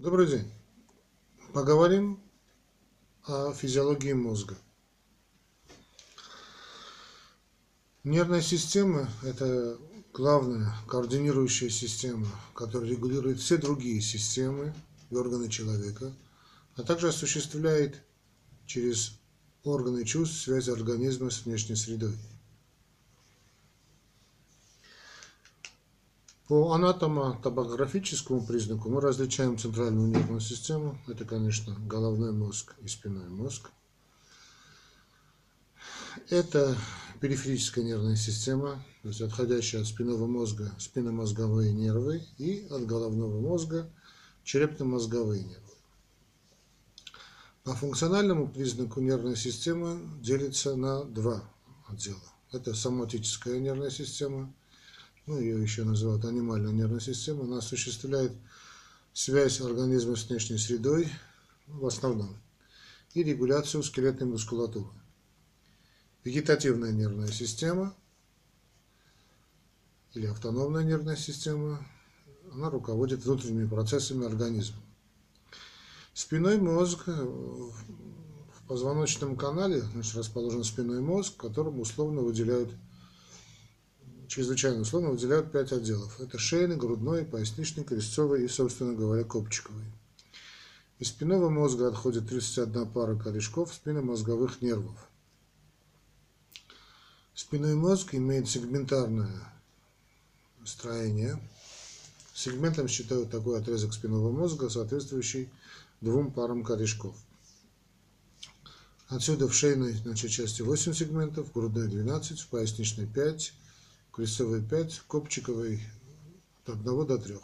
Добрый день. Поговорим о физиологии мозга. Нервная система – это главная координирующая система, которая регулирует все другие системы и органы человека, а также осуществляет через органы чувств связь организма с внешней средой. По анатомо-топографическому признаку мы различаем центральную нервную систему. Это, конечно, головной мозг и спинной мозг. Это периферическая нервная система, то есть отходящая от спинного мозга спинномозговые нервы и от головного мозга черепно-мозговые нервы. По функциональному признаку нервная система делится на два отдела. Это соматическая нервная система ну, ее еще называют анимальная нервная система, она осуществляет связь организма с внешней средой, в основном, и регуляцию скелетной мускулатуры. Вегетативная нервная система или автономная нервная система, она руководит внутренними процессами организма. Спиной мозг э, в позвоночном канале значит, расположен спиной мозг, которому условно выделяют чрезвычайно условно выделяют пять отделов. Это шейный, грудной, поясничный, крестцовый и, собственно говоря, копчиковый. Из спинного мозга отходит 31 пара корешков спинномозговых нервов. Спинной мозг имеет сегментарное строение. Сегментом считают такой отрезок спинного мозга, соответствующий двум парам корешков. Отсюда в шейной значит, части 8 сегментов, в грудной 12, в поясничной 5, крестовый 5, копчиковый от 1 до 3.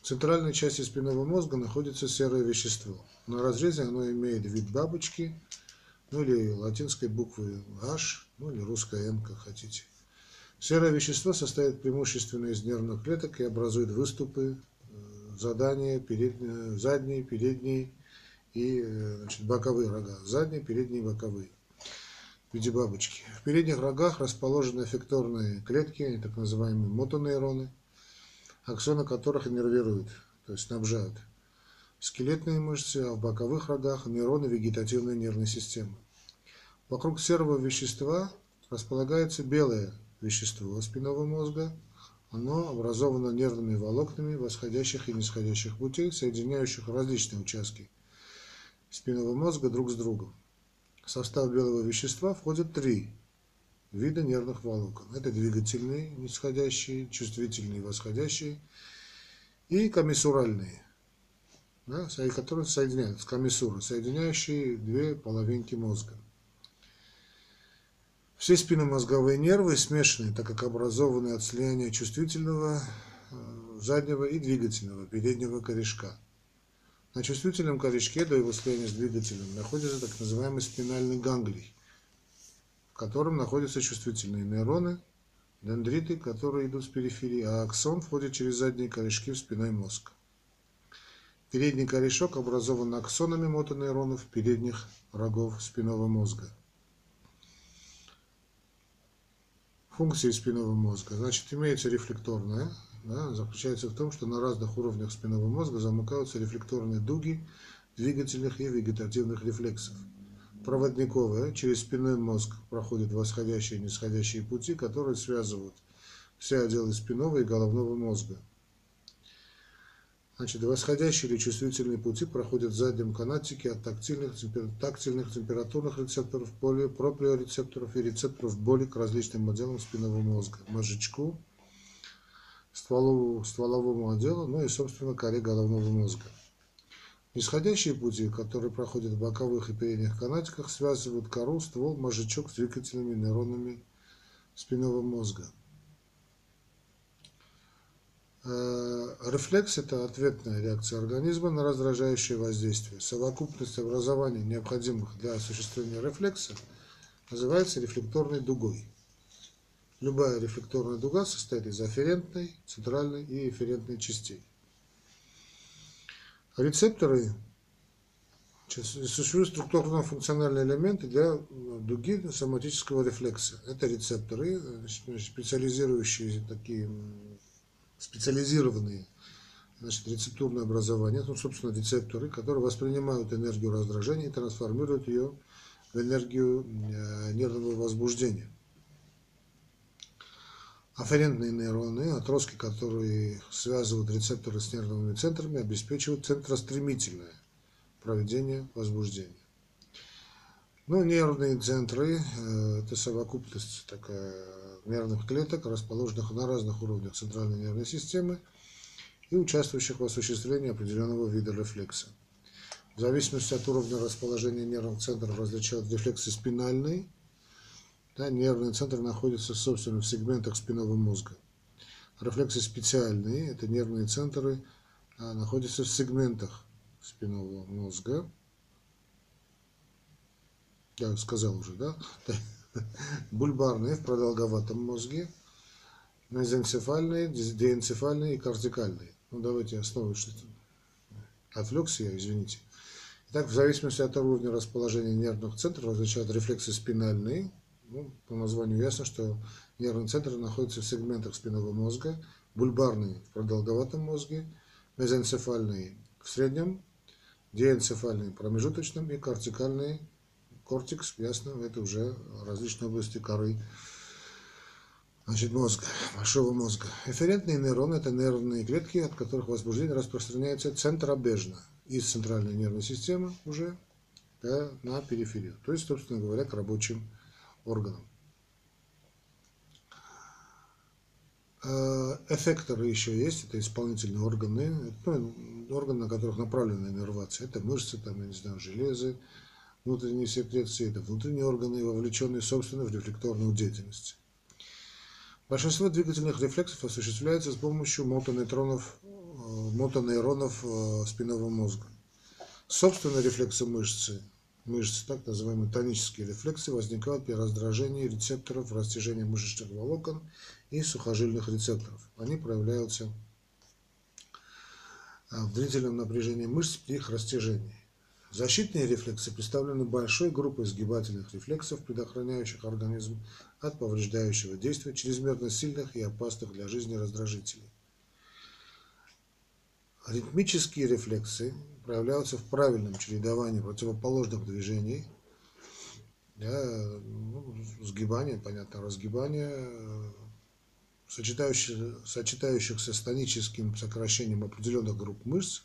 В центральной части спинного мозга находится серое вещество. На разрезе оно имеет вид бабочки, ну или латинской буквы H, ну или русская N, как хотите. Серое вещество состоит преимущественно из нервных клеток и образует выступы, э, задания, передние, задние, передние и э, значит, боковые рога. Задние, передние, боковые в виде бабочки. В передних рогах расположены эффекторные клетки, так называемые мотонейроны, аксоны которых иннервируют, то есть снабжают скелетные мышцы, а в боковых рогах нейроны вегетативной нервной системы. Вокруг серого вещества располагается белое вещество спинного мозга. Оно образовано нервными волокнами восходящих и нисходящих путей, соединяющих различные участки спинного мозга друг с другом. В состав белого вещества входят три вида нервных волокон. Это двигательные, нисходящие, чувствительные, восходящие и комиссуральные, да, которые соединяют, комиссуры, соединяющие две половинки мозга. Все спинномозговые нервы смешаны, так как образованы от слияния чувствительного э, заднего и двигательного переднего корешка. На чувствительном корешке до его слияния с двигателем находится так называемый спинальный ганглий, в котором находятся чувствительные нейроны, дендриты, которые идут с периферии, а аксон входит через задние корешки в спинной мозг. Передний корешок образован аксонами мотонейронов передних рогов спинного мозга. Функции спинного мозга. Значит, имеется рефлекторная, да, заключается в том, что на разных уровнях спинного мозга замыкаются рефлекторные дуги двигательных и вегетативных рефлексов. Проводниковая через спинной мозг проходят восходящие и нисходящие пути, которые связывают все отделы спинного и головного мозга. Значит, восходящие или чувствительные пути проходят в заднем канатике от тактильных, тактильных температурных рецепторов, поли, проприорецепторов и рецепторов боли к различным отделам спинного мозга, мозжечку, стволовому, стволовому отделу, ну и, собственно, коре головного мозга. Нисходящие пути, которые проходят в боковых и передних канатиках, связывают кору, ствол, мозжечок с двигательными нейронами спинного мозга. Э, рефлекс – это ответная реакция организма на раздражающее воздействие. Совокупность образования, необходимых для осуществления рефлекса, называется рефлекторной дугой. Любая рефлекторная дуга состоит из афферентной, центральной и эфферентной частей. Рецепторы существуют структурно-функциональные элементы для дуги соматического рефлекса. Это рецепторы, специализирующие такие специализированные значит, рецептурное образование, ну, собственно, рецепторы, которые воспринимают энергию раздражения и трансформируют ее в энергию э, нервного возбуждения. Афферентные нейроны, отростки, которые связывают рецепторы с нервными центрами, обеспечивают центростремительное проведение возбуждения. Ну, нервные центры э, – это совокупность такая нервных клеток, расположенных на разных уровнях центральной нервной системы и участвующих в осуществлении определенного вида рефлекса. В зависимости от уровня расположения нервных центров различают рефлексы спинальные, да, нервные центры находятся, собственно, в сегментах спинного мозга. Рефлексы специальные, это нервные центры, а, находятся в сегментах спинного мозга. Я сказал уже, да? Бульбарные в продолговатом мозге, мезоэнцефальные, диэнцефальные и кортикальные. Ну, давайте основы что-то. Отвлекся я, извините. Итак, в зависимости от уровня расположения нервных центров различают рефлексы спинальные, ну, по названию ясно, что нервный центр находится в сегментах спинного мозга, бульбарный в продолговатом мозге, мезоэнцефальный в среднем, диэнцефальный в промежуточном и кортикальный кортекс, ясно, это уже различные области коры значит, мозга, большого мозга. Эферентные нейроны – это нервные клетки, от которых возбуждение распространяется центробежно из центральной нервной системы уже да, на периферию, то есть, собственно говоря, к рабочим органам. Э, эффекторы еще есть, это исполнительные органы, ну, органы, на которых направлена иннервация. Это мышцы, там, я не знаю, железы, внутренние секреции, это внутренние органы, вовлеченные, собственно, в рефлекторную деятельность. Большинство двигательных рефлексов осуществляется с помощью мотонейтронов, э, мотонейронов э, спинного мозга. Собственно, рефлексы мышцы мышц, так называемые тонические рефлексы, возникают при раздражении рецепторов растяжения мышечных волокон и сухожильных рецепторов. Они проявляются а, в длительном напряжении мышц при их растяжении. Защитные рефлексы представлены большой группой сгибательных рефлексов, предохраняющих организм от повреждающего действия чрезмерно сильных и опасных для жизни раздражителей. Ритмические рефлексы проявляются в правильном чередовании противоположных движений, да, ну, сгибание, понятно, разгибание, сочетающих, сочетающихся с тоническим сокращением определенных групп мышц,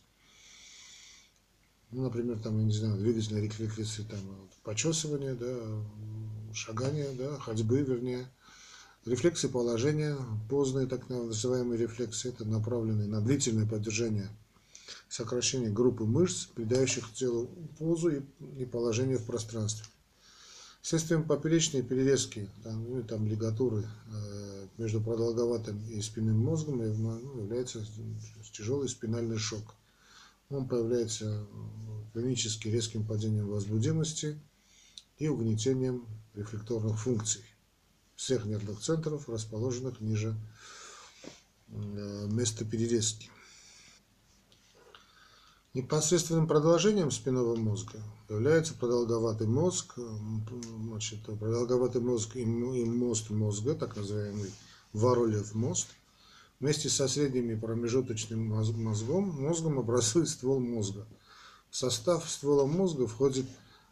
ну, например, там, я не знаю, двигательные рефлексы, там, почесывание, да, шагание, да, ходьбы, вернее, Рефлексы положения, поздние так называемые рефлексы, это направленные на длительное поддержание сокращение группы мышц, придающих телу позу и, и положение в пространстве. Следствием поперечной перерезки там, ну, там лигатуры э, между продолговатым и спинным мозгом ну, является тяжелый спинальный шок. Он появляется клинически резким падением возбудимости и угнетением рефлекторных функций всех нервных центров, расположенных ниже э, места перерезки. Непосредственным продолжением спинного мозга является продолговатый мозг, значит, продолговатый мозг и мост мозга, так называемый Варолев мост, вместе со средним и промежуточным мозгом, мозгом образует ствол мозга. В состав ствола мозга входит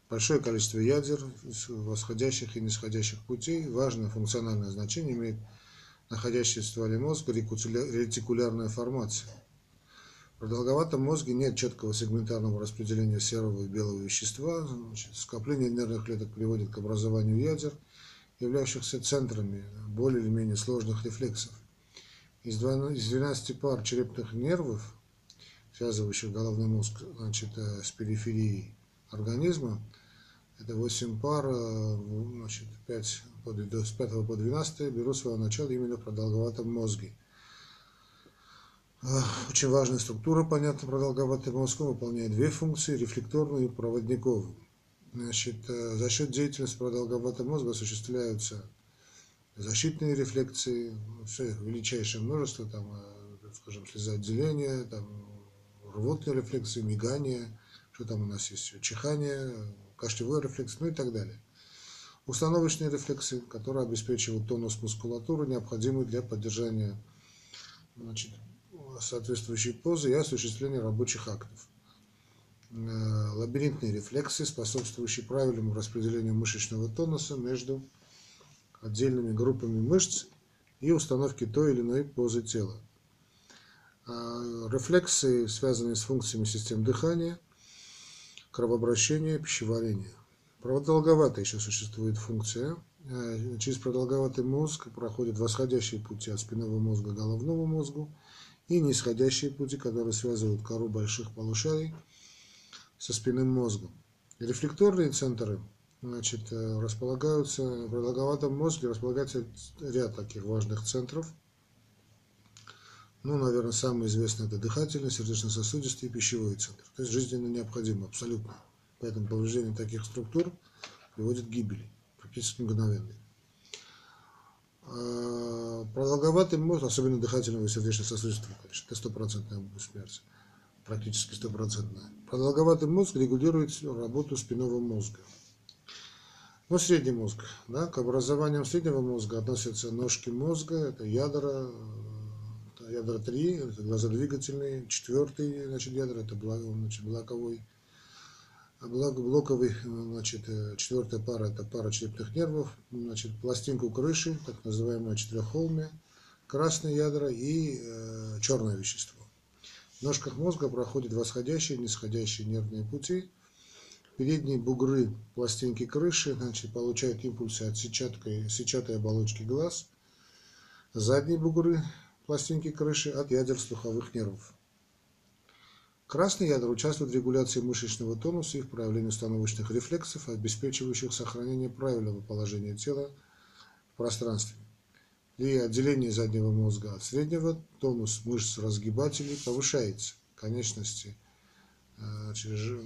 большое количество ядер, восходящих и нисходящих путей. Важное функциональное значение имеет находящаяся в стволе мозга ретикулярная формация. В продолговатом мозге нет четкого сегментарного распределения серого и белого вещества. Значит, скопление нервных клеток приводит к образованию ядер, являющихся центрами более или менее сложных рефлексов. Из 12 пар черепных нервов, связывающих головной мозг значит, э, с периферией организма, это 8 пар, э, значит, 5, с 5 по 12 берут свое начало именно в продолговатом мозге. Очень важная структура, понятно, продолговатый мозг выполняет две функции, рефлекторную и проводниковую. Значит, э, за счет деятельности продолговатого мозга осуществляются защитные рефлекции, все их величайшее множество, там, э, скажем, слезоотделение, там, рвотные рефлексы, мигание, что там у нас есть, чихание, кашлевой рефлекс, ну и так далее. Установочные рефлексы, которые обеспечивают тонус мускулатуры, необходимый для поддержания значит, соответствующей позы и осуществления рабочих актов. Э, лабиринтные рефлексы, способствующие правильному распределению мышечного тонуса между отдельными группами мышц и установке той или иной позы тела. Э, рефлексы, связанные с функциями систем дыхания, кровообращения, пищеварения. Продолговатая еще существует функция. Э, через продолговатый мозг проходят восходящие пути от спинного мозга к головному мозгу и нисходящие пути, которые связывают кору больших полушарий со спинным мозгом. Рефлекторные центры значит, э, располагаются в продолговатом мозге, располагается ряд таких важных центров. Ну, наверное, самый известный это дыхательный, сердечно-сосудистый и пищевой центр. То есть жизненно необходимо, абсолютно. Поэтому повреждение таких структур приводит к гибели, практически мгновенной. А, продолговатый мозг, особенно дыхательного и сердечно-сосудистого, конечно, это стопроцентная смерть практически стопроцентная. Продолговатый мозг регулирует работу спинного мозга. Ну, средний мозг. Да, к образованиям среднего мозга относятся ножки мозга, это ядра, это ядра 3, это глазодвигательные, четвертый значит, ядра, это значит, блоковой, блоковый, значит, четвертая пара, это пара черепных нервов, значит, пластинку крыши, так называемое четыреххолмие, красные ядра и э, черное вещество. В ножках мозга проходят восходящие и нисходящие нервные пути. Передние бугры пластинки крыши значит, получают импульсы от сетчаткой, сетчатой оболочки глаз. Задние бугры пластинки крыши от ядер слуховых нервов. Красные ядра участвуют в регуляции мышечного тонуса и в проявлении установочных рефлексов, обеспечивающих сохранение правильного положения тела в пространстве. При отделении заднего мозга от среднего тонус мышц разгибателей повышается. Конечности э, э,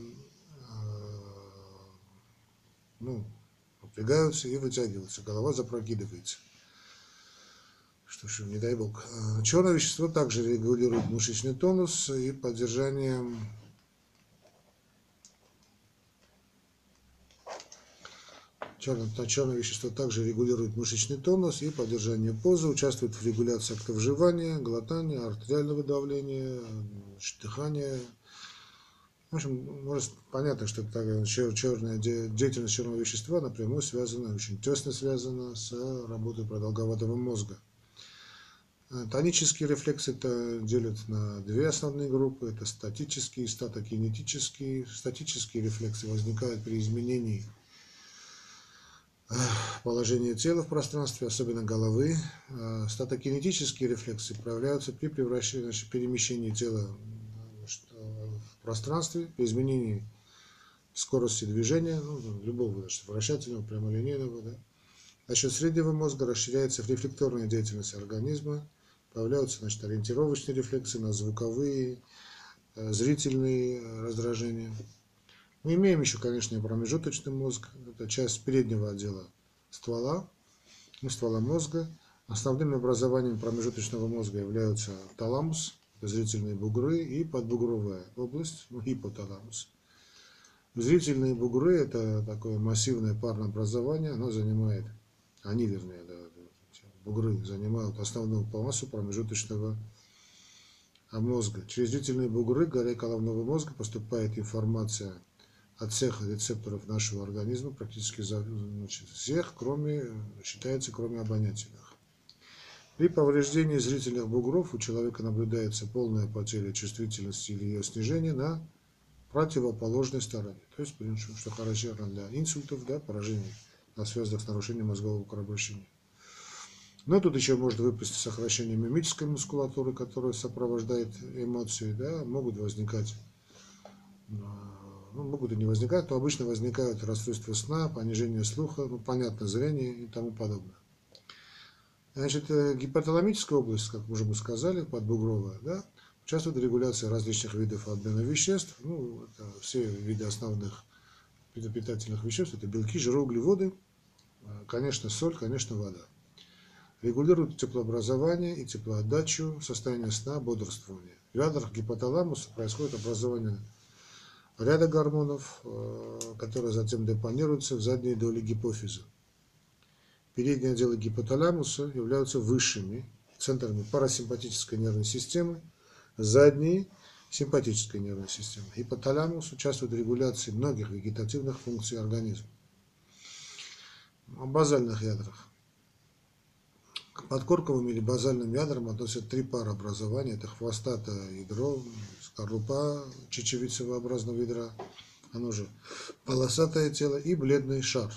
ну, напрягаются и вытягиваются. Голова запрокидывается. Что ж, не дай бог. Э, черное вещество также регулирует мышечный тонус и поддержание Черное, черное вещество также регулирует мышечный тонус и поддержание позы, участвует в регуляции актов жевания, глотания, артериального давления, дыхания. В общем, может, понятно, что такая черная деятельность черного вещества напрямую связана, очень тесно связана с работой продолговатого мозга. Тонические рефлексы это делят на две основные группы. Это статические и статокинетические. Статические рефлексы возникают при изменении положение тела в пространстве, особенно головы. А, статокинетические рефлексы проявляются при превращении, перемещении тела в пространстве, при изменении скорости движения, ну, любого значит, вращательного, прямолинейного. Да. За счет среднего мозга расширяется рефлекторная деятельность организма, появляются значит, ориентировочные рефлексы на звуковые, э, зрительные раздражения. Мы имеем еще, конечно, и промежуточный мозг. Это часть переднего отдела ствола, ну, ствола мозга. Основным образованием промежуточного мозга являются таламус, зрительные бугры и подбугровая область, ну, гипоталамус. Зрительные бугры – это такое массивное парное образование, оно занимает, они, вернее, бугры занимают основную массу промежуточного мозга. Через зрительные бугры горе головного мозга поступает информация от всех рецепторов нашего организма, практически значит, всех, кроме, считается, кроме обонятельных. При повреждении зрительных бугров у человека наблюдается полная потеря чувствительности или ее снижение на противоположной стороне. То есть, что характерно для инсультов, да, поражений на связанных с нарушением мозгового кровообращения. Но тут еще может выпасть сокращение мимической мускулатуры, которая сопровождает эмоции, да, могут возникать ну, могут и не возникать, то обычно возникают расстройства сна, понижение слуха, ну, понятно, зрение и тому подобное. Значит, э, гипоталамическая область, как уже мы сказали, подбугровая, да, участвует в регуляции различных видов обмена веществ, ну, это все виды основных питательных веществ, это белки, жиры, углеводы, э, конечно, соль, конечно, вода. Регулирует теплообразование и теплоотдачу, состояние сна, бодрствование. В ядрах гипоталамуса происходит образование ряда гормонов, э, которые затем депонируются в задней доле гипофиза. Передние отделы гипоталамуса являются высшими центрами парасимпатической нервной системы, задней симпатической нервной системы. Гипоталамус участвует в регуляции многих вегетативных функций организма. О базальных ядрах. К подкорковым или базальным ядрам относят три пары образования. Это хвостатое ядро, скорлупа чечевицеобразного ядра, оно же полосатое тело и бледный шар.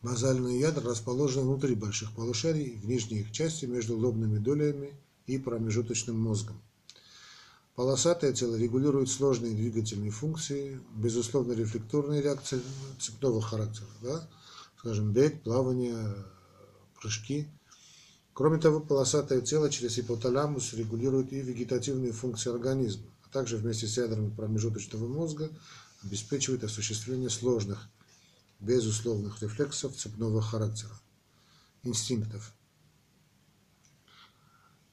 Базальные ядра расположены внутри больших полушарий, в нижней их части между лобными долями и промежуточным мозгом. Полосатое тело регулирует сложные двигательные функции, безусловно, рефлекторные реакции цепного характера, да? скажем, бег, плавание, прыжки. Кроме того, полосатое тело через гипоталамус регулирует и вегетативные функции организма, а также вместе с ядрами промежуточного мозга обеспечивает осуществление сложных, безусловных рефлексов цепного характера, инстинктов.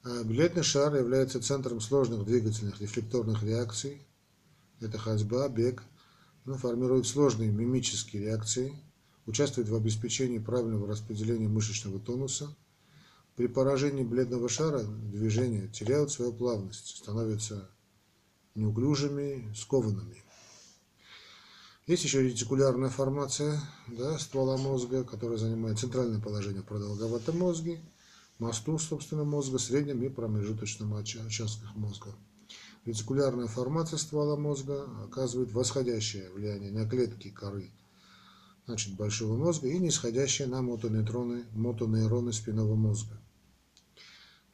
А билетный шар является центром сложных двигательных рефлекторных реакций. Это ходьба, бег. Он формирует сложные мимические реакции, участвует в обеспечении правильного распределения мышечного тонуса. При поражении бледного шара движения теряют свою плавность, становятся неуклюжими, скованными. Есть еще ретикулярная формация да, ствола мозга, которая занимает центральное положение в продолговатом мозге мосту, собственно, мозга, среднем и промежуточном участках мозга. Ретикулярная формация ствола мозга оказывает восходящее влияние на клетки коры значит, большого мозга и нисходящее на мотонейроны, мотонейроны спинного мозга.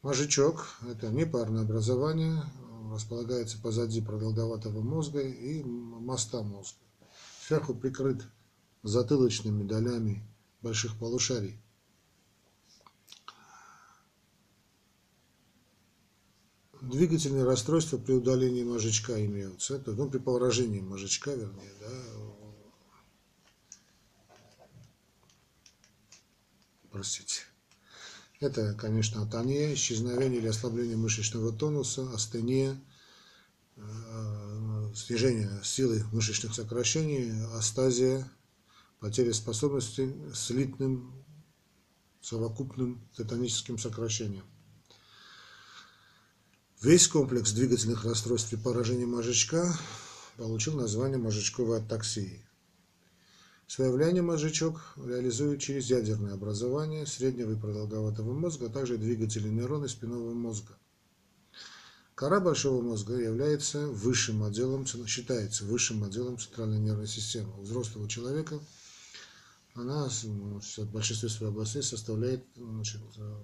Мозжечок – это непарное образование, располагается позади продолговатого мозга и моста мозга. Сверху прикрыт затылочными долями больших полушарий. двигательные расстройства при удалении мозжечка имеются. Это, ну, при поражении мозжечка, вернее, да. Простите. Это, конечно, атония, исчезновение или ослабление мышечного тонуса, астения, э, снижение силы мышечных сокращений, астазия, потеря способности слитным совокупным тетаническим сокращением. Весь комплекс двигательных расстройств при поражении мозжечка получил название мозжечковой атаксии. Свое влияние мозжечок реализует через ядерное образование среднего и продолговатого мозга, а также двигатели нейроны спинного мозга. Кора большого мозга является высшим отделом, считается высшим отделом центральной нервной системы. У взрослого человека она в большинстве своих областей составляет значит,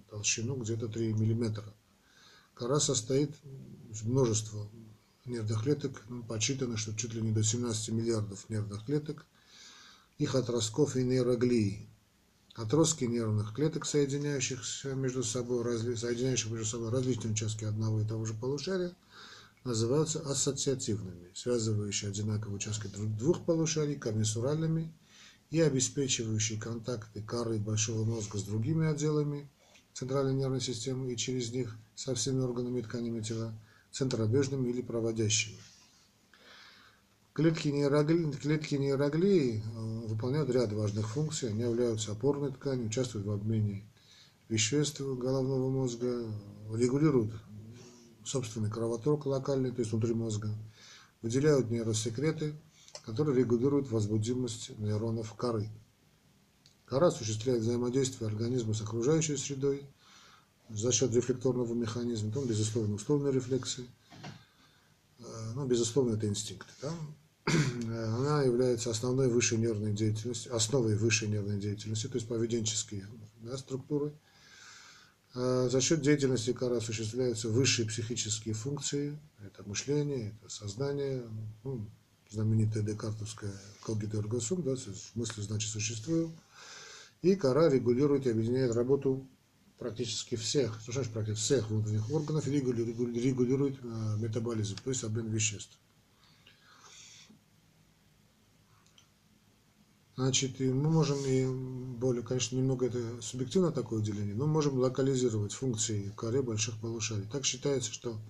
толщину где-то 3 миллиметра. Кора состоит из множества нервных клеток, ну, подсчитано, что чуть ли не до 17 миллиардов нервных клеток, их отростков и нейроглии. Отростки нервных клеток, соединяющихся между собой, разли, соединяющих между собой различные участки одного и того же полушария, называются ассоциативными, связывающие одинаковые участки двух полушарий комиссуральными и обеспечивающие контакты коры большого мозга с другими отделами центральной нервной системы и через них со всеми органами и тканями тела, центробежными или проводящими. Клетки нейроглии, клетки нейроглии э, выполняют ряд важных функций. Они являются опорной тканью, участвуют в обмене веществ головного мозга, регулируют собственный кровоток локальный, то есть внутри мозга, выделяют нейросекреты, которые регулируют возбудимость нейронов коры. Кора осуществляет взаимодействие организма с окружающей средой за счет рефлекторного механизма, там, безусловно, условной рефлексы, э, ну, безусловно, это инстинкты. Да? Она является основной высшей нервной деятельностью, основой высшей нервной деятельности, то есть поведенческие да, структуры. А за счет деятельности кора осуществляются высшие психические функции, это мышление, это сознание, ну, знаменитая декартовская когито эрго сум, да, мысли значит существую, и кора регулирует и объединяет работу практически всех, что значит практически всех внутренних органов, регулирует э, метаболизм, то есть обмен веществ. Значит, и мы можем и более, конечно, немного это субъективно такое деление, но можем локализировать функции в коре больших полушарий. Так считается, что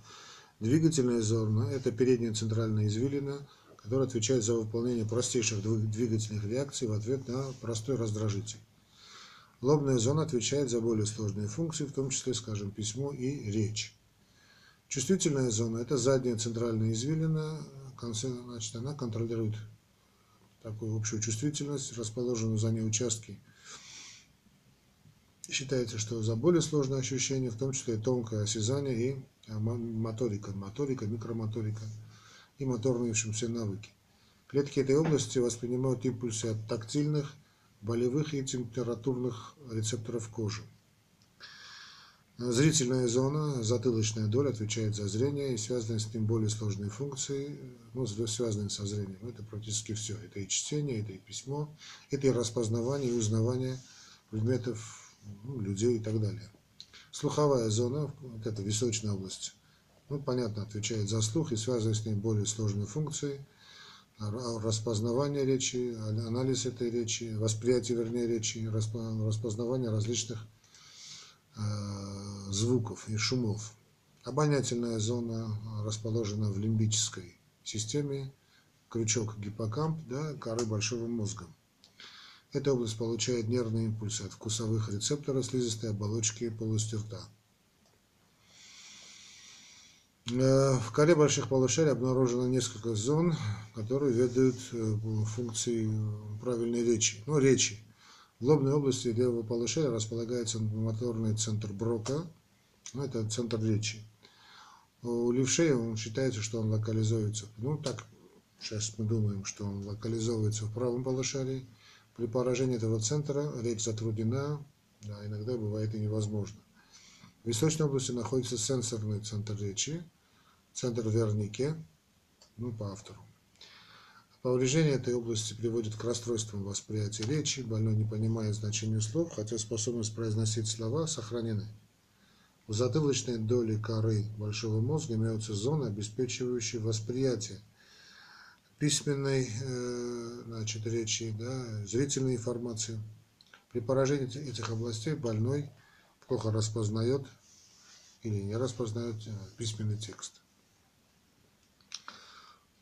двигательная зона – это передняя центральная извилина, которая отвечает за выполнение простейших двигательных реакций в ответ на простой раздражитель. Лобная зона отвечает за более сложные функции, в том числе, скажем, письмо и речь. Чувствительная зона – это задняя центральная извилина, значит, она контролирует такую общую чувствительность, расположенную за ней участки. Считается, что за более сложные ощущения, в том числе тонкое осязание и а, моторика, моторика, микромоторика и моторные в все навыки. Клетки этой области воспринимают импульсы от тактильных, болевых и температурных рецепторов кожи. Зрительная зона, затылочная доля отвечает за зрение и связанные с ним более сложные функции, ну, связанные со зрением. Это практически все. Это и чтение, это и письмо, это и распознавание, и узнавание предметов, ну, людей и так далее. Слуховая зона, вот эта височная область, ну, понятно, отвечает за слух и связанные с ним более сложные функции, распознавание речи, анализ этой речи, восприятие, вернее, речи, распознавание различных звуков и шумов. Обонятельная зона расположена в лимбической системе, крючок гиппокамп, да, коры большого мозга. Эта область получает нервные импульсы от вкусовых рецепторов слизистой оболочки полости рта. Э, в коре больших полушарий обнаружено несколько зон, которые ведают э, функции правильной речи, ну, речи. Лобной области левого полушария располагается моторный центр Брока, ну, это центр речи. У левшея он считается, что он локализуется, ну так, сейчас мы думаем, что он локализуется в правом полушарии. При поражении этого центра речь затруднена, да, иногда бывает и невозможно. В височной области находится сенсорный центр речи, центр вернике, ну по автору. Повреждение этой области приводит к расстройствам восприятия речи, больной не понимает значения слов, хотя способность произносить слова сохранены. В затылочной доле коры большого мозга имеются зоны, обеспечивающие восприятие письменной э, значит, речи, да, зрительной информации. При поражении этих областей больной плохо распознает или не распознает э, письменный текст.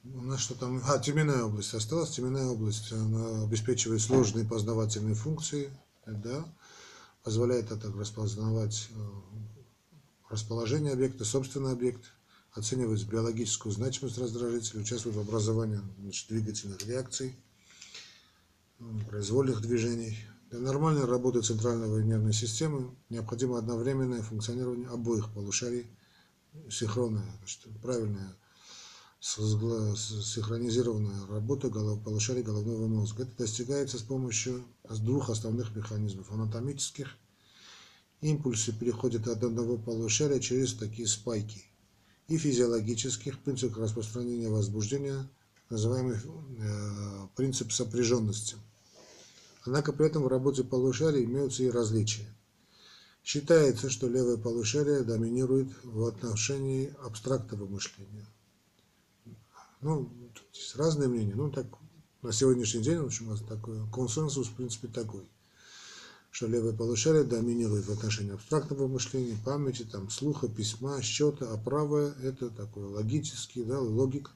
У нас что там? А, теменная область осталась. Теменная область она обеспечивает сложные познавательные функции, да, позволяет это распознавать э, расположение объекта, собственный объект, оценивать биологическую значимость раздражителя, участвует в образовании значит, двигательных реакций, произвольных движений. Для нормальной работы центральной нервной системы необходимо одновременное функционирование обоих полушарий, синхронное, значит, правильное синхронизированная работа полушарий головного мозга. Это достигается с помощью двух основных механизмов. Анатомических импульсы переходят от одного полушария через такие спайки. И физиологических принцип распространения возбуждения, называемый э, принцип сопряженности. Однако при этом в работе полушарий имеются и различия. Считается, что левое полушарие доминирует в отношении абстрактного мышления, ну, есть разные мнения. Ну, так на сегодняшний день, в общем, у нас такой консенсус, в принципе, такой, что левое полушарие доминирует в отношении абстрактного мышления, памяти, там, слуха, письма, счета, а правое – это такой логический, да, логик,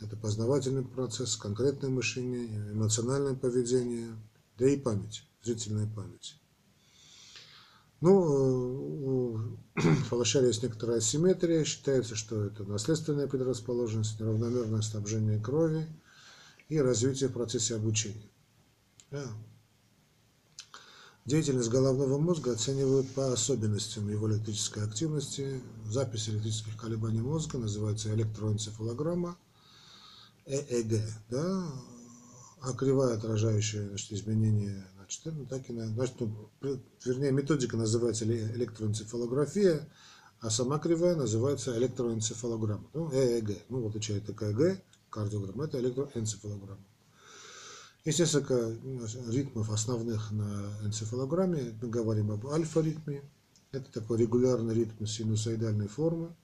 это познавательный процесс, конкретное мышление, эмоциональное поведение, да и память, зрительная память. Ну, у полушария есть некоторая асимметрия. Считается, что это наследственная предрасположенность, неравномерное снабжение крови и развитие в процессе обучения. Да. Деятельность головного мозга оценивают по особенностям его электрической активности. Запись электрических колебаний мозга называется электроэнцефалограмма, ЭЭГ, да, а кривая, отражающая значит, изменения 4, так и, значит, ну, вернее, методика называется электроэнцефалография, а сама кривая называется электроэнцефалограмма. Ну, ЭЭГ, ну, вот отличает ЭКГ, кардиограмма, это электроэнцефалограмма. Есть несколько ритмов основных на энцефалограмме. Мы говорим об альфа-ритме. Это такой регулярный ритм синусоидальной формы.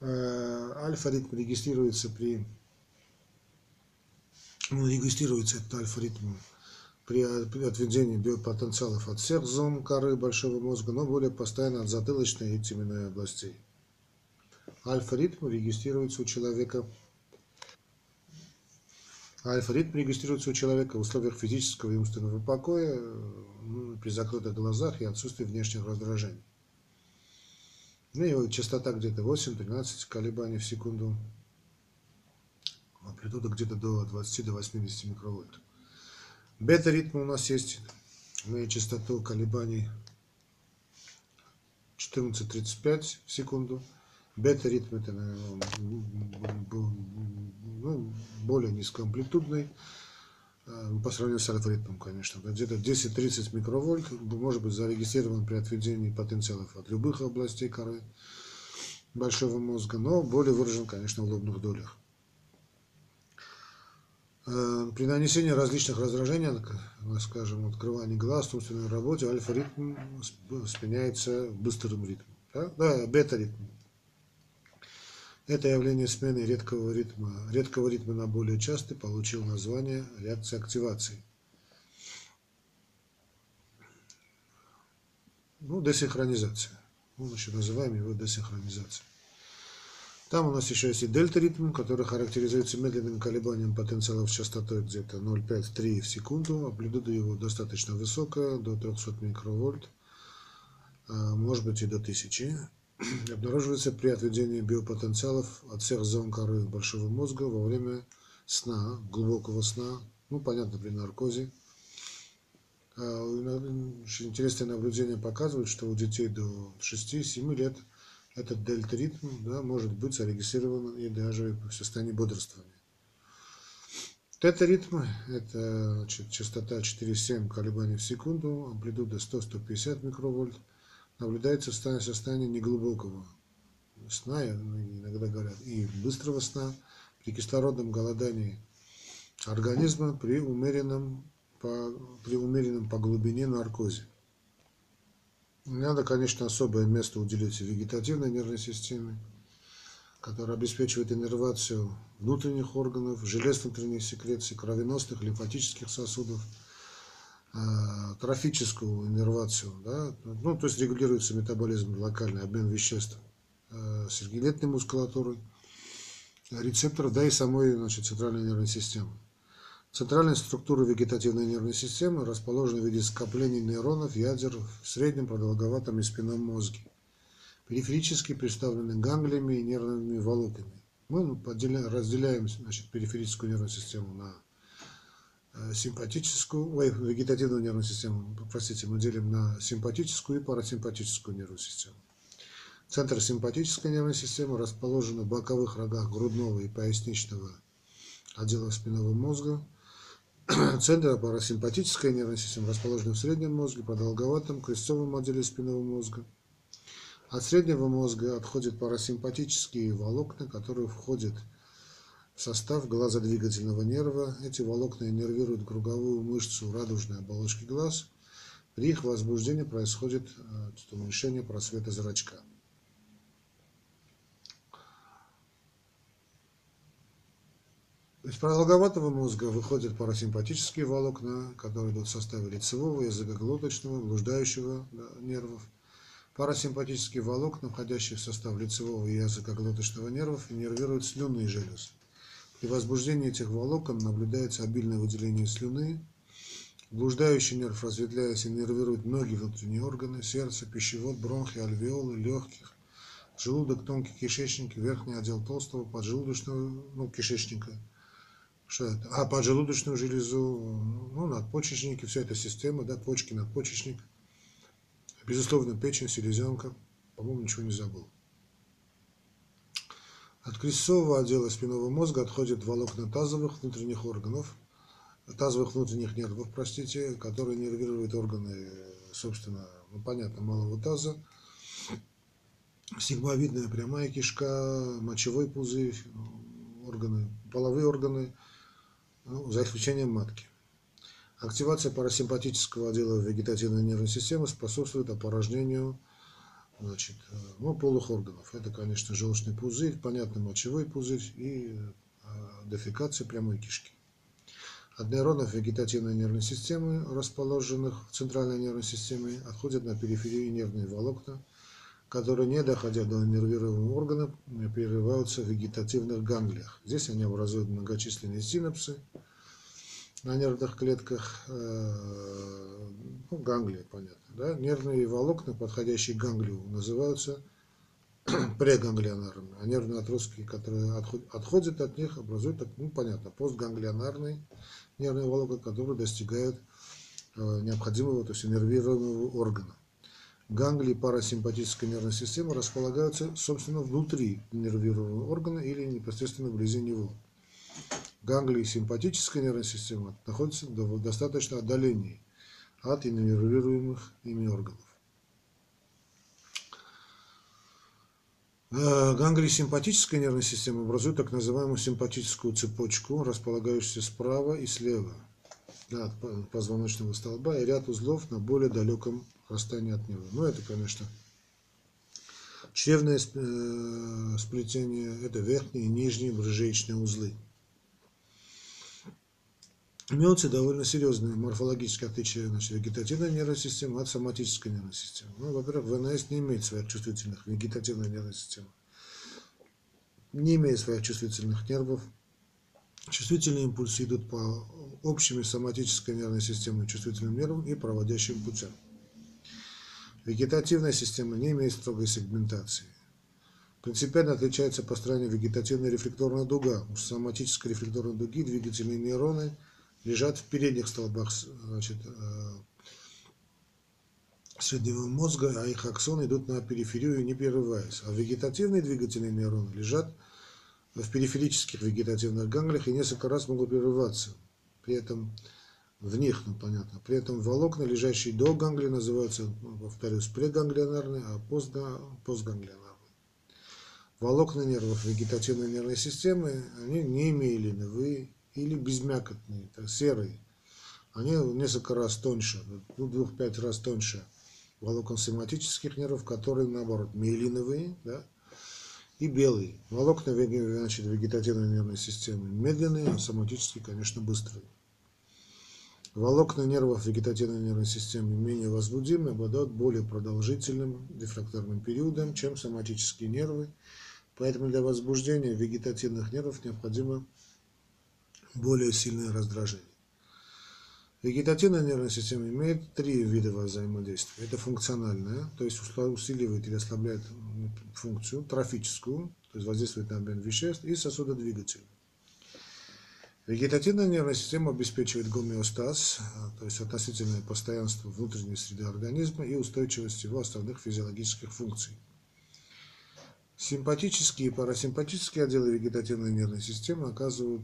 Э, альфа-ритм регистрируется при ну, регистрируется этот альфа-ритм при отведении биопотенциалов от всех зон коры большого мозга, но более постоянно от затылочной и теменной областей. Альфа-ритм регистрируется у человека Альфа-ритм регистрируется у человека в условиях физического и умственного покоя, при закрытых глазах и отсутствии внешних раздражений. Ну и частота где-то 8-13 колебаний в секунду. Амплитуда где-то до 20 до 80 микровольт. Бета-ритм у нас есть. Мы частоту колебаний 14-35 в секунду. Бета-ритм это ну, более низкоамплитудный э, по сравнению с альфа-ритмом, конечно. Где-то 10-30 микровольт может быть зарегистрирован при отведении потенциалов от любых областей коры большого мозга, но более выражен, конечно, в лобных долях. Э, при нанесении различных раздражений, скажем, открывании глаз, умственной работе, альфа-ритм сменяется быстрым ритмом. Да, да бета-ритм. Это явление смены редкого ритма, редкого ритма на более частый получил название реакция активации. Ну, десинхронизация. Мы еще называем его десинхронизацией. Там у нас еще есть и дельта-ритм, который характеризуется медленным колебанием потенциалов с частотой где-то 0,5-3 в секунду. Амплитуда его достаточно высокая, до 300 микровольт, а, может быть и до 1000 обнаруживается при отведении биопотенциалов от всех зон коры большого мозга во время сна, глубокого сна, ну, понятно, при наркозе. А, очень интересное наблюдение показывает, что у детей до 6-7 лет этот дельта-ритм да, может быть зарегистрирован и даже в состоянии бодрствования. Тета-ритм – это значит, частота 4,7 колебаний в секунду, амплитуда 100-150 микровольт – наблюдается в состоянии неглубокого сна, иногда говорят, и быстрого сна, при кислородном голодании организма при умеренном по, при умеренном по глубине наркозе. Надо, конечно, особое место уделить вегетативной нервной системе, которая обеспечивает иннервацию внутренних органов, желез внутренних секреций, кровеносных, лимфатических сосудов – Э, трофическую иннервацию, да, ну, то есть регулируется метаболизм, локальный обмен веществ э, сергелетной мускулатуры, рецепторов, да и самой значит, центральной нервной системы. Центральная структура вегетативной нервной системы расположена в виде скоплений нейронов, ядер в среднем продолговатом и спинном мозге, периферически представлены ганглиями и нервными волокнами. Мы разделяем значит, периферическую нервную систему на Э, симпатическую, ой, вегетативную нервную систему, простите, мы делим на симпатическую и парасимпатическую нервную систему. Центр симпатической нервной системы расположен в боковых рогах грудного и поясничного отдела спинного мозга. Центр парасимпатической нервной системы расположен в среднем мозге, продолговатом крестцовом отделе спинного мозга. От среднего мозга отходят парасимпатические волокна, которые входят в состав глазодвигательного нерва. Эти волокна иннервируют круговую мышцу радужной оболочки глаз. При их возбуждении происходит э, уменьшение просвета зрачка. Из продолговатого мозга выходят парасимпатические волокна, которые идут в составе лицевого, языкоглоточного, блуждающего нервов. Парасимпатические волокна, входящие в состав лицевого и языкоглоточного нервов, иннервируют слюнные железы. При возбуждении этих волокон наблюдается обильное выделение слюны. Блуждающий нерв, разветвляясь, иннервирует многие внутренние органы, сердце, пищевод, бронхи, альвеолы, легких, желудок, тонкий кишечник, верхний отдел толстого, поджелудочного ну, кишечника. Что это? А, поджелудочную железу, ну, надпочечники, вся эта система, да, почки, надпочечник. Безусловно, печень, селезенка. По-моему, ничего не забыл. От крестцового отдела спинного мозга отходят волокна тазовых внутренних органов, тазовых внутренних нервов, простите, которые нервируют органы, собственно, ну, понятно, малого таза, сигмовидная прямая кишка, мочевой пузырь, органы, половые органы, ну, за исключением матки. Активация парасимпатического отдела вегетативной нервной системы способствует опорожнению значит, э, ну, полых органов. Это, конечно, желчный пузырь, понятно, мочевой пузырь и э, дефекация прямой кишки. От нейронов вегетативной нервной системы, расположенных в центральной нервной системе, отходят на периферию нервные волокна, которые, не доходя до нервируемого органа, прерываются в вегетативных ганглиях. Здесь они образуют многочисленные синапсы на нервных клетках, э, ну, ганглии, понятно. Да? Нервные волокна, подходящие к ганглию, называются преганглионарными, а нервные отростки, которые отходят от них, образуют, ну понятно, постганглионарные нервные волокна, которые достигают э, необходимого, то есть иннервируемого органа. Ганглии парасимпатической нервной системы располагаются, собственно, внутри нервируемого органа или непосредственно вблизи него. Ганглии симпатической нервной системы находятся в достаточно отдалении от иннервируемых ими органов. Э, ганглии симпатической нервной системы образуют так называемую симпатическую цепочку, располагающуюся справа и слева от позвоночного столба и ряд узлов на более далеком расстоянии от него. Ну, это, конечно, чревное э, сплетение, это верхние и нижние брыжеечные узлы. Имеются довольно серьезные морфологические отличия значит, вегетативной нервной системы от соматической нервной системы. Ну, во-первых, ВНС не имеет своих чувствительных, вегетативной нервной системы. Не имеет своих чувствительных нервов. Чувствительные импульсы идут по общими соматической нервной системой, чувствительным нервам и проводящим путям. Вегетативная система не имеет строгой сегментации. Принципиально отличается по стороне вегетативная рефлекторная дуга. У соматической рефлекторной дуги двигательные нейроны – лежат в передних столбах значит, э, среднего мозга, а их аксоны идут на периферию, не прерываясь. А вегетативные двигательные нейроны лежат в периферических вегетативных ганглиях и несколько раз могут прерываться. При этом в них, ну понятно, при этом волокна, лежащие до ганглии, называются, ну, повторюсь, преганглионарные, а постганглионарные. Волокна нервов вегетативной нервной системы, они не имели линовые или безмякотные, серые. Они несколько раз тоньше, ну, двух-пять раз тоньше волокон соматических нервов, которые, наоборот, миелиновые, да, и белые. Волокна значит, вегетативной нервной системы медленные, а соматические, конечно, быстрые. Волокна нервов вегетативной нервной системы менее возбудимы, обладают более продолжительным дифракторным периодом, чем соматические нервы, поэтому для возбуждения вегетативных нервов необходимо более сильное раздражение. Вегетативная нервная система имеет три вида взаимодействия. Это функциональная, то есть усиливает или ослабляет функцию, трофическую, то есть воздействует на обмен веществ, и сосудодвигательную. Вегетативная нервная система обеспечивает гомеостаз, то есть относительное постоянство внутренней среды организма и устойчивость его остальных физиологических функций. Симпатические и парасимпатические отделы вегетативной нервной системы оказывают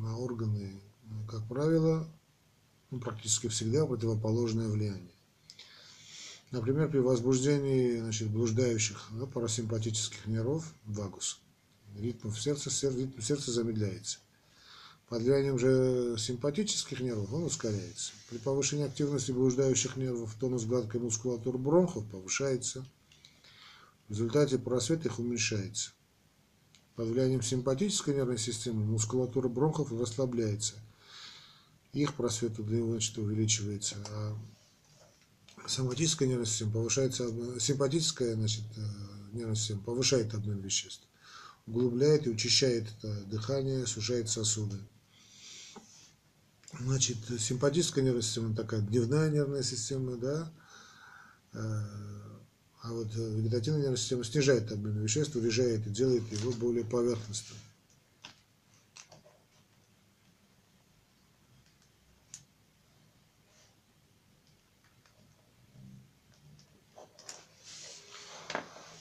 на органы, как правило, ну, практически всегда противоположное влияние. Например, при возбуждении значит, блуждающих да, парасимпатических нервов, вагус, ритмов сердца, ритм сердца замедляется. Под влиянием же симпатических нервов он ускоряется. При повышении активности блуждающих нервов тонус гладкой мускулатуры бронхов повышается. В результате просвет их уменьшается. Под влиянием симпатической нервной системы мускулатура бронхов расслабляется. Их просвет значит, увеличивается. А соматическая нервная система повышается, симпатическая значит, э, нервная система повышает обмен веществ, углубляет и учащает дыхание, сужает сосуды. Значит, симпатическая нервная система такая дневная нервная система, да, э, а вот э, вегетативная нервная система снижает обмен веществ, урежает и делает его более поверхностным.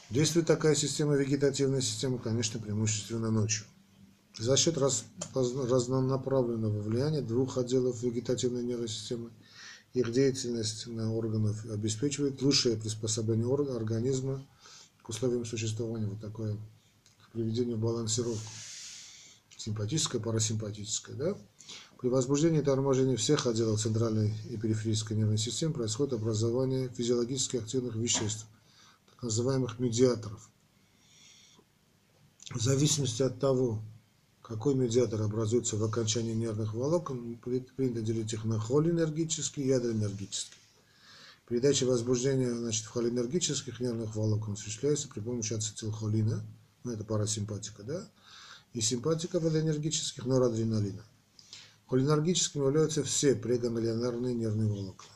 Действует такая система, вегетативная система, конечно, преимущественно ночью. За счет раз, разнонаправленного влияния двух отделов вегетативной нервной системы – их деятельность на органов обеспечивает лучшее приспособление организма к условиям существования, вот такое к приведению балансировку симпатическое, парасимпатическое. Да? При возбуждении и торможении всех отделов центральной и периферической нервной системы происходит образование физиологически активных веществ, так называемых медиаторов. В зависимости от того, какой медиатор образуется в окончании нервных волокон, принято делить их на холинергические и адреnergические. Передача возбуждения значит, в холинергических нервных волокон осуществляется при помощи ацетилхолина, ну, это парасимпатика, да, и симпатика в адреnergических норадреналина. Холинергическими являются все преганглионарные нервные волокна.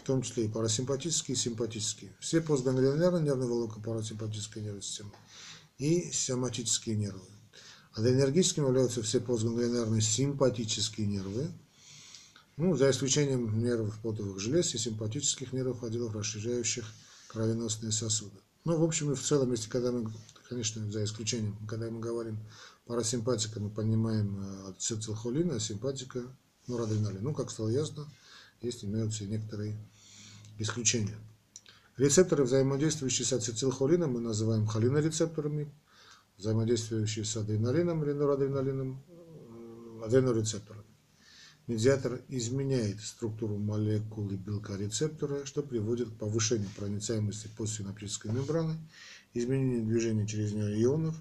в том числе и парасимпатические, и симпатические. Все постганглионарные нервные волокна парасимпатической нервной системы и соматические нервы. Адренергическими являются все постганглионарные симпатические нервы, ну, за исключением нервов потовых желез и симпатических нервов отделов, расширяющих кровеносные сосуды. Ну, в общем и в целом, если когда мы, конечно, за исключением, когда мы говорим парасимпатика, мы понимаем э, ацетилхолин, а симпатика норадреналин. Ну, как стало ясно, есть имеются некоторые исключения. Рецепторы, взаимодействующие с ацетилхолином, мы называем холинорецепторами, взаимодействующие с адреналином или норадреналином, э, адренорецепторами. Медиатор изменяет структуру молекулы белка рецептора, что приводит к повышению проницаемости постсинаптической мембраны, изменению движения через нее ионов.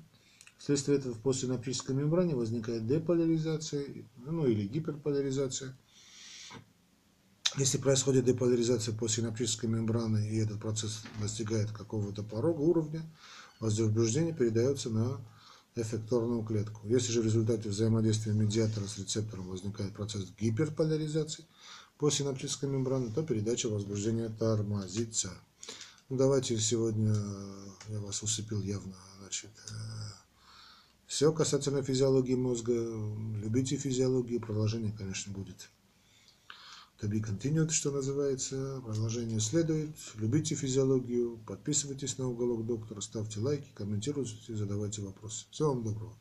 Вследствие этого в постсинаптической мембране возникает деполяризация, ну или гиперполяризация. Если происходит деполяризация постсинаптической мембраны и этот процесс достигает какого-то порога, уровня, возбуждение передается на эффекторную клетку. Если же в результате взаимодействия медиатора с рецептором возникает процесс гиперполяризации по синаптической мембране, то передача возбуждения тормозится. Ну, давайте сегодня я вас усыпил явно. Значит, э, все касательно физиологии мозга. Любите физиологию. Продолжение, конечно, будет. To be continued, что называется. Продолжение следует. Любите физиологию. Подписывайтесь на уголок доктора. Ставьте лайки, комментируйте, задавайте вопросы. Всего вам доброго.